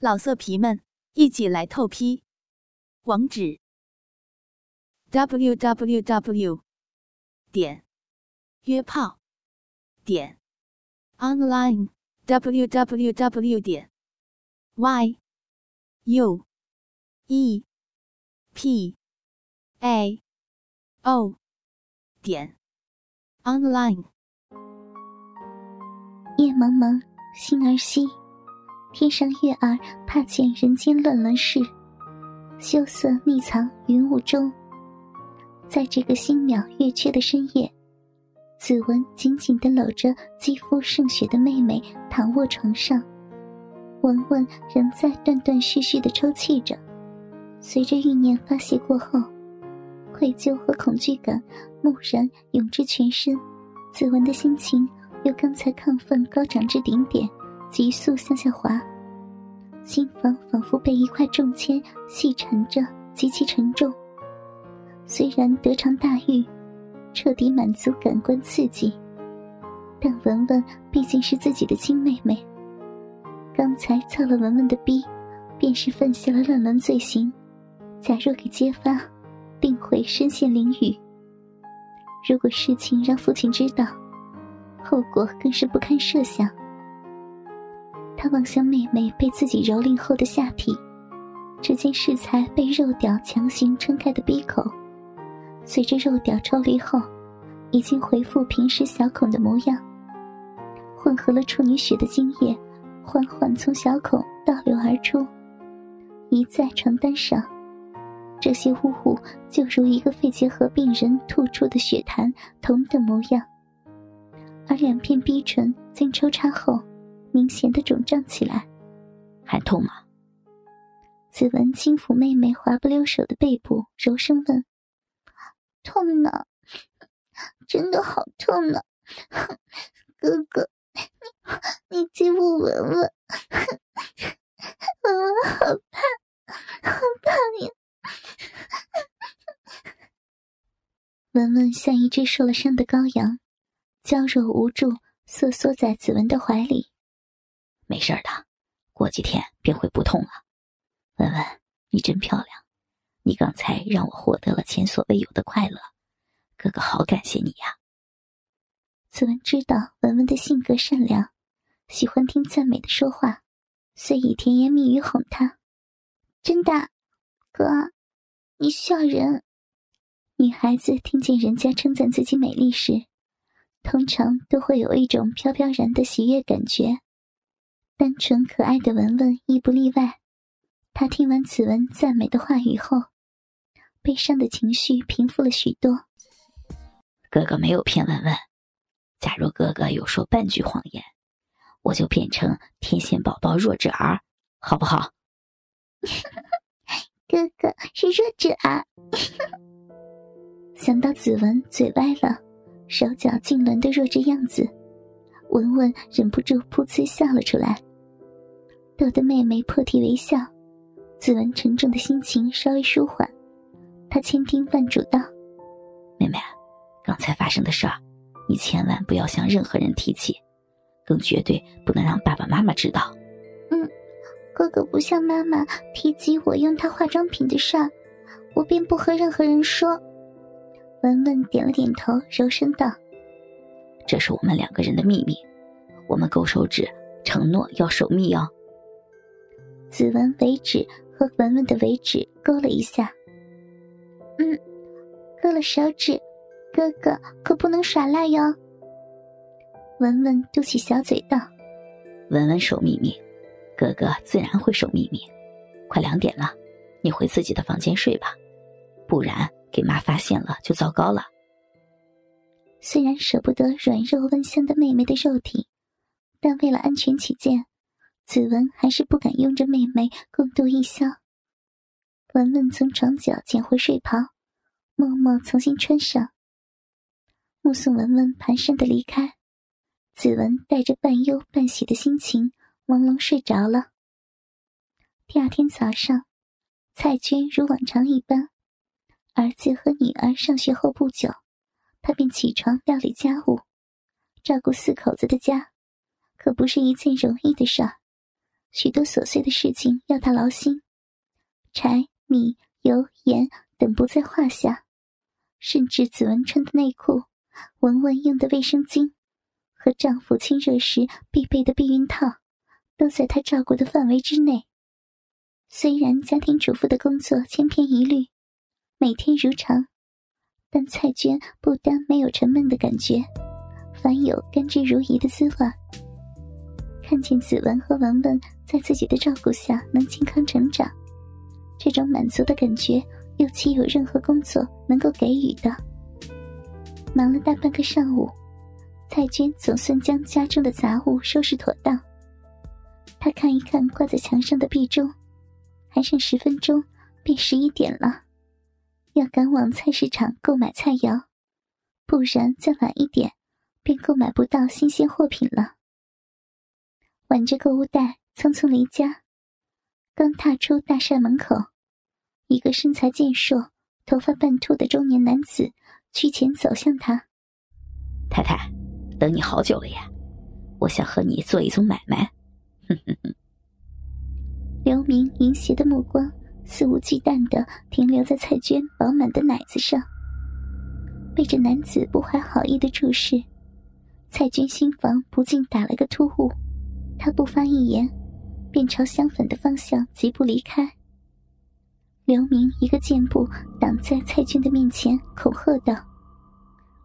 老色皮们，一起来透批！网址：w w w 点约炮点 online w w w 点 y u e p a o 点 online。夜茫茫，星儿稀。天上月儿怕见人间乱伦事，羞涩匿藏云雾中。在这个星渺月缺的深夜，子文紧紧地搂着肌肤胜雪的妹妹躺卧床上，文文仍在断断续续地抽泣着。随着欲念发泄过后，愧疚和恐惧感蓦然涌至全身，子文的心情由刚才亢奋高涨至顶点。急速向下滑，心房仿佛被一块重铅细缠着，极其沉重。虽然得偿大欲，彻底满足感官刺激，但文文毕竟是自己的亲妹妹。刚才操了文文的逼，便是犯下了乱伦罪行。假若给揭发，定会身陷囹圄。如果事情让父亲知道，后果更是不堪设想。他望向妹妹被自己蹂躏后的下体，只见适才被肉屌强行撑开的闭口，随着肉屌抽离后，已经恢复平时小孔的模样。混合了处女血的精液，缓缓从小孔倒流而出，一在床单上，这些污物就如一个肺结核病人吐出的血痰同等模样，而两片逼唇经抽插后。明显的肿胀起来，还痛吗？子文轻抚妹妹滑不溜手的背部，柔声问：“痛呢？真的好痛呢！哥哥，你你欺负文文，文文好怕，好怕呀！”文文像一只受了伤的羔羊，娇弱无助，瑟缩在子文的怀里。没事的，过几天便会不痛了。文文，你真漂亮，你刚才让我获得了前所未有的快乐，哥哥好感谢你呀。子文知道文文的性格善良，喜欢听赞美的说话，遂以甜言蜜语哄她。真的，哥，你笑人。女孩子听见人家称赞自己美丽时，通常都会有一种飘飘然的喜悦感觉。单纯可爱的文文亦不例外。他听完子文赞美的话语后，悲伤的情绪平复了许多。哥哥没有骗文文，假如哥哥有说半句谎言，我就变成天线宝宝弱智儿，好不好？哥哥是弱智儿。想到子文嘴歪了，手脚痉挛的弱智样子，文文忍不住噗呲笑了出来。逗得妹妹破涕为笑，子文沉重的心情稍微舒缓，他千叮万嘱道：“妹妹，刚才发生的事儿，你千万不要向任何人提起，更绝对不能让爸爸妈妈知道。”“嗯，哥哥不向妈妈提及我用他化妆品的事儿，我便不和任何人说。”文文点了点头，柔声道：“这是我们两个人的秘密，我们勾手指承诺要守密哦。”子文尾指和文文的尾指勾了一下，嗯，割了手指，哥哥可不能耍赖哟。文文嘟起小嘴道：“文文守秘密，哥哥自然会守秘密。快两点了，你回自己的房间睡吧，不然给妈发现了就糟糕了。”虽然舍不得软肉温香的妹妹的肉体，但为了安全起见。子文还是不敢拥着妹妹共度一宵。文文从床角捡回睡袍，默默重新穿上。目送文文蹒跚的离开，子文带着半忧半喜的心情，朦胧睡着了。第二天早上，蔡娟如往常一般，儿子和女儿上学后不久，她便起床料理家务，照顾四口子的家，可不是一件容易的事儿。许多琐碎的事情要他劳心，柴米油盐等不在话下，甚至子文穿的内裤、文文用的卫生巾和丈夫亲热时必备的避孕套，都在他照顾的范围之内。虽然家庭主妇的工作千篇一律，每天如常，但蔡娟不单没有沉闷的感觉，反有甘之如饴的滋味。看见子文和文文在自己的照顾下能健康成长，这种满足的感觉又岂有任何工作能够给予的？忙了大半个上午，蔡娟总算将家中的杂物收拾妥当。她看一看挂在墙上的壁钟，还剩十分钟便十一点了，要赶往菜市场购买菜肴，不然再晚一点，便购买不到新鲜货品了。挽着购物袋，匆匆离家。刚踏出大厦门口，一个身材健硕、头发半秃的中年男子趋前走向他。太太，等你好久了呀！我想和你做一宗买卖。哼哼哼。刘明淫邪的目光肆无忌惮的停留在蔡娟饱满的奶子上，被这男子不怀好意的注视，蔡娟心房不禁打了个突兀。他不发一言，便朝相反的方向疾步离开。刘明一个箭步挡在蔡军的面前，恐吓道：“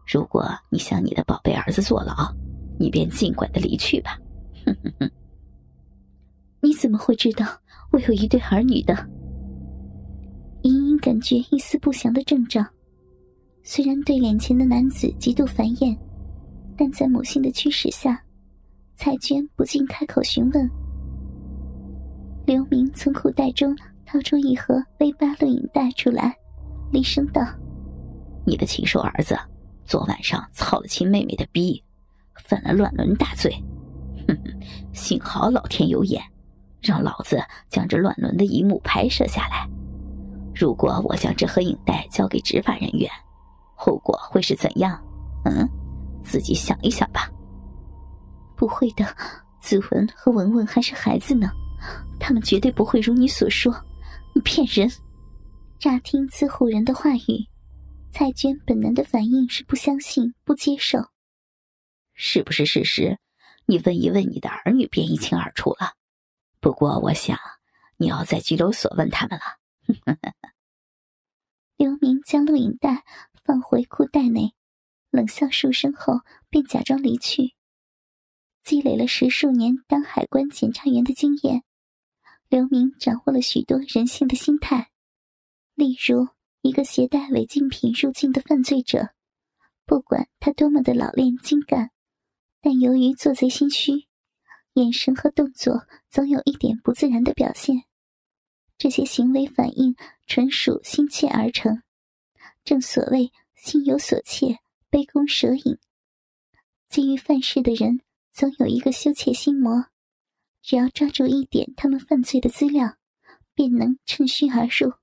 如果你想你的宝贝儿子坐牢，你便尽管的离去吧。”“哼哼哼，你怎么会知道我有一对儿女的？”隐隐感觉一丝不祥的征兆。虽然对眼前的男子极度烦厌，但在母性的驱使下。蔡娟不禁开口询问。刘明从裤袋中掏出一盒 V 八录影带出来，厉声道：“你的禽兽儿子昨晚上操了亲妹妹的逼，犯了乱伦大罪。哼哼，幸好老天有眼，让老子将这乱伦的一幕拍摄下来。如果我将这盒影带交给执法人员，后果会是怎样？嗯，自己想一想吧。”不会的，子文和文文还是孩子呢，他们绝对不会如你所说，你骗人！乍听自唬人的话语，蔡娟本能的反应是不相信、不接受。是不是事实？你问一问你的儿女，便一清二楚了。不过，我想你要在拘留所问他们了。刘明将录影带放回裤袋内，冷笑数声后，便假装离去。积累了十数年当海关检查员的经验，刘明掌握了许多人性的心态。例如，一个携带违禁品入境的犯罪者，不管他多么的老练精干，但由于做贼心虚，眼神和动作总有一点不自然的表现。这些行为反应纯属心切而成。正所谓心有所切，杯弓蛇影。基于犯事的人。总有一个羞怯心魔，只要抓住一点他们犯罪的资料，便能趁虚而入。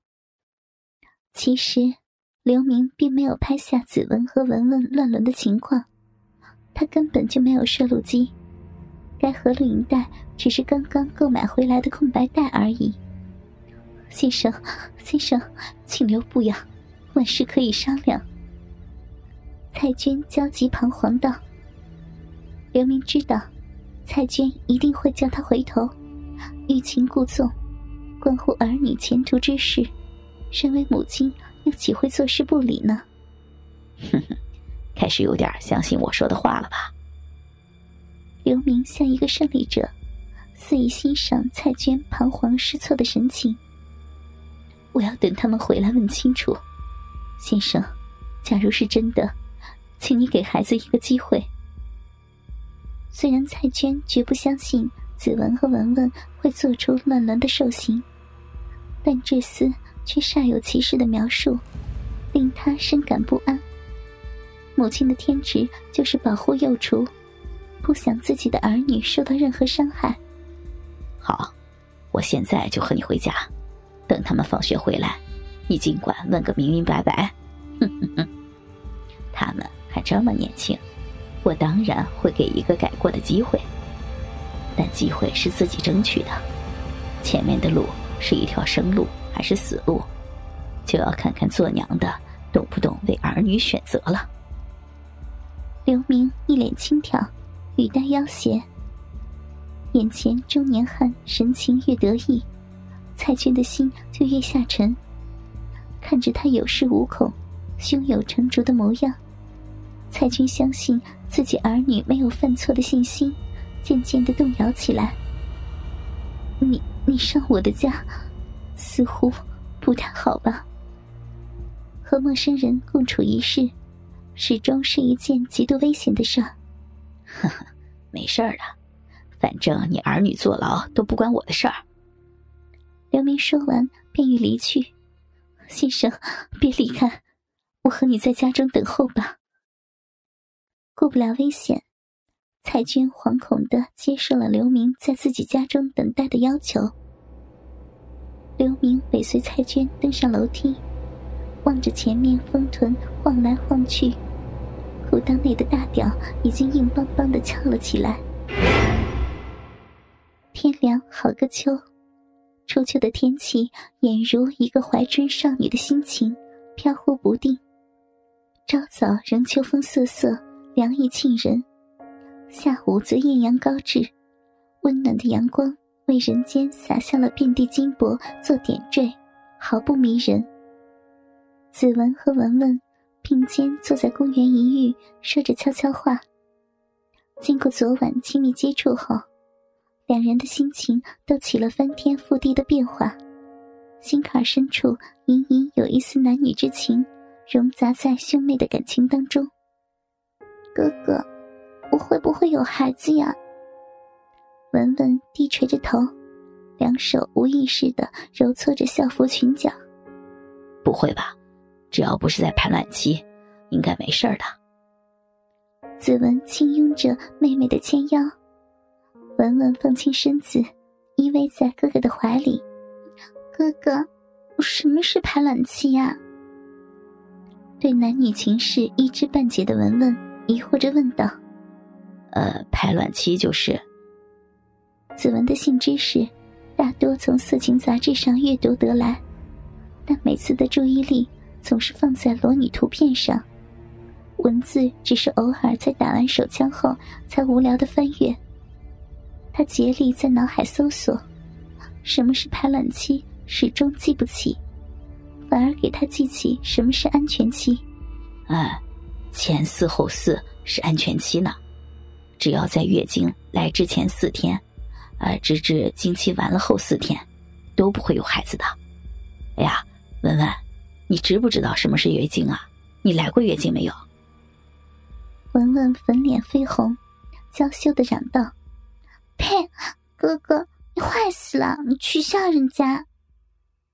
其实，刘明并没有拍下子文和文文乱伦的情况，他根本就没有摄录机，该盒录影带只是刚刚购买回来的空白带而已。先生，先生，请留步呀，万事可以商量。蔡娟焦急彷徨道。刘明知道，蔡娟一定会叫他回头，欲擒故纵，关乎儿女前途之事，身为母亲又岂会坐视不理呢？哼哼，开始有点相信我说的话了吧？刘明像一个胜利者，肆意欣赏蔡娟彷徨失措的神情。我要等他们回来问清楚，先生，假如是真的，请你给孩子一个机会。虽然蔡娟绝不相信子文和文文会做出乱伦的兽行，但这厮却煞有其事的描述，令她深感不安。母亲的天职就是保护幼雏，不想自己的儿女受到任何伤害。好，我现在就和你回家，等他们放学回来，你尽管问个明明白白。哼哼哼，他们还这么年轻。我当然会给一个改过的机会，但机会是自己争取的，前面的路是一条生路还是死路，就要看看做娘的懂不懂为儿女选择了。刘明一脸轻佻，语带要挟。眼前中年汉神情越得意，蔡娟的心就越下沉。看着他有恃无恐、胸有成竹的模样，蔡军相信自己儿女没有犯错的信心渐渐的动摇起来。你你上我的家，似乎不太好吧？和陌生人共处一室。始终是一件极度危险的事。呵呵，没事儿的，反正你儿女坐牢都不关我的事儿。刘明说完便欲离去。先生，别离开，我和你在家中等候吧。顾不了危险，蔡娟惶恐的接受了刘明在自己家中等待的要求。刘明尾随蔡娟登上楼梯。望着前面风臀晃来晃去，裤裆内的大屌已经硬邦邦的翘了起来。天凉好个秋，初秋的天气俨如一个怀春少女的心情，飘忽不定。朝早仍秋风瑟瑟，凉意沁人；下午则艳阳高炽，温暖的阳光为人间洒下了遍地金箔做点缀，毫不迷人。子文和文文并肩坐在公园一隅，说着悄悄话。经过昨晚亲密接触后，两人的心情都起了翻天覆地的变化，心坎深处隐隐有一丝男女之情，融杂在兄妹的感情当中。哥哥，我会不会有孩子呀？文文低垂着头，两手无意识的揉搓着校服裙角。不会吧？只要不是在排卵期，应该没事的。子文轻拥着妹妹的纤腰，文文放轻身子，依偎在哥哥的怀里。哥哥，什么是排卵期呀？对男女情事一知半解的文文疑惑着问道：“呃，排卵期就是……”子文的性知识大多从色情杂志上阅读得来，但每次的注意力。总是放在裸女图片上，文字只是偶尔在打完手枪后才无聊的翻阅。他竭力在脑海搜索，什么是排卵期，始终记不起，反而给他记起什么是安全期。哎，前四后四是安全期呢，只要在月经来之前四天，呃，直至经期完了后四天，都不会有孩子的。哎呀，文文。你知不知道什么是月经啊？你来过月经没有？文文粉脸绯红，娇羞的嚷道：“呸！哥哥，你坏死了！你取笑人家！”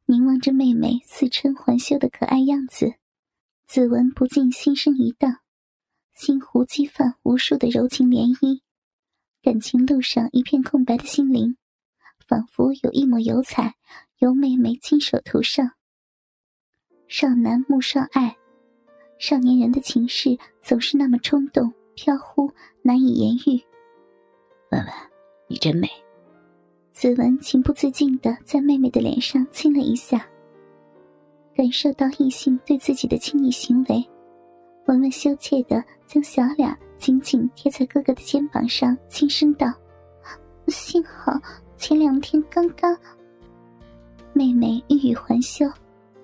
凝望着妹妹似嗔还羞的可爱样子，子文不禁心生一荡，心湖激泛无数的柔情涟漪，感情路上一片空白的心灵，仿佛有一抹油彩由妹妹亲手涂上。少男慕少爱，少年人的情事总是那么冲动、飘忽，难以言喻。文文，你真美。子文情不自禁的在妹妹的脸上亲了一下，感受到异性对自己的亲昵行为，文文羞怯的将小脸紧紧贴在哥哥的肩膀上，轻声道：“幸好前两天刚刚。”妹妹欲语还休。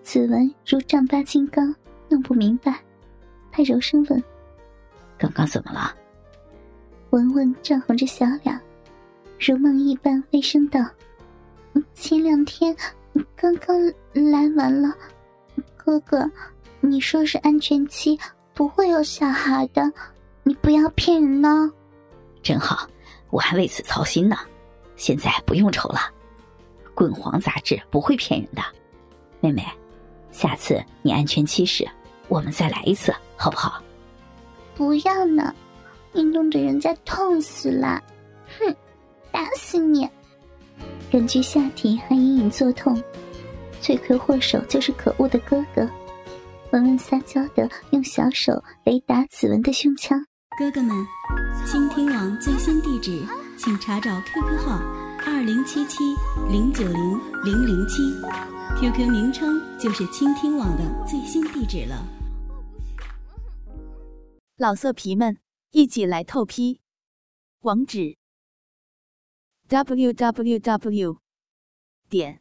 子文如丈八金刚，弄不明白。他柔声问：“刚刚怎么了？”文文涨红着小脸，如梦一般微声道：“前两天刚刚来完了。哥哥，你说是安全期，不会有小孩的，你不要骗人呢。”真好，我还为此操心呢。现在不用愁了，滚黄杂志不会骗人的，妹妹。下次你安全期时，我们再来一次，好不好？不要呢，你弄得人家痛死了！哼，打死你！感觉下体还隐隐作痛，罪魁祸首就是可恶的哥哥。文文撒娇的用小手雷打子文的胸腔。哥哥们，倾听网最新地址，请查找 QQ 号二零七七零九零零零七，QQ 名称就是倾听网的最新地址了。老色皮们，一起来透批！网址：w w w 点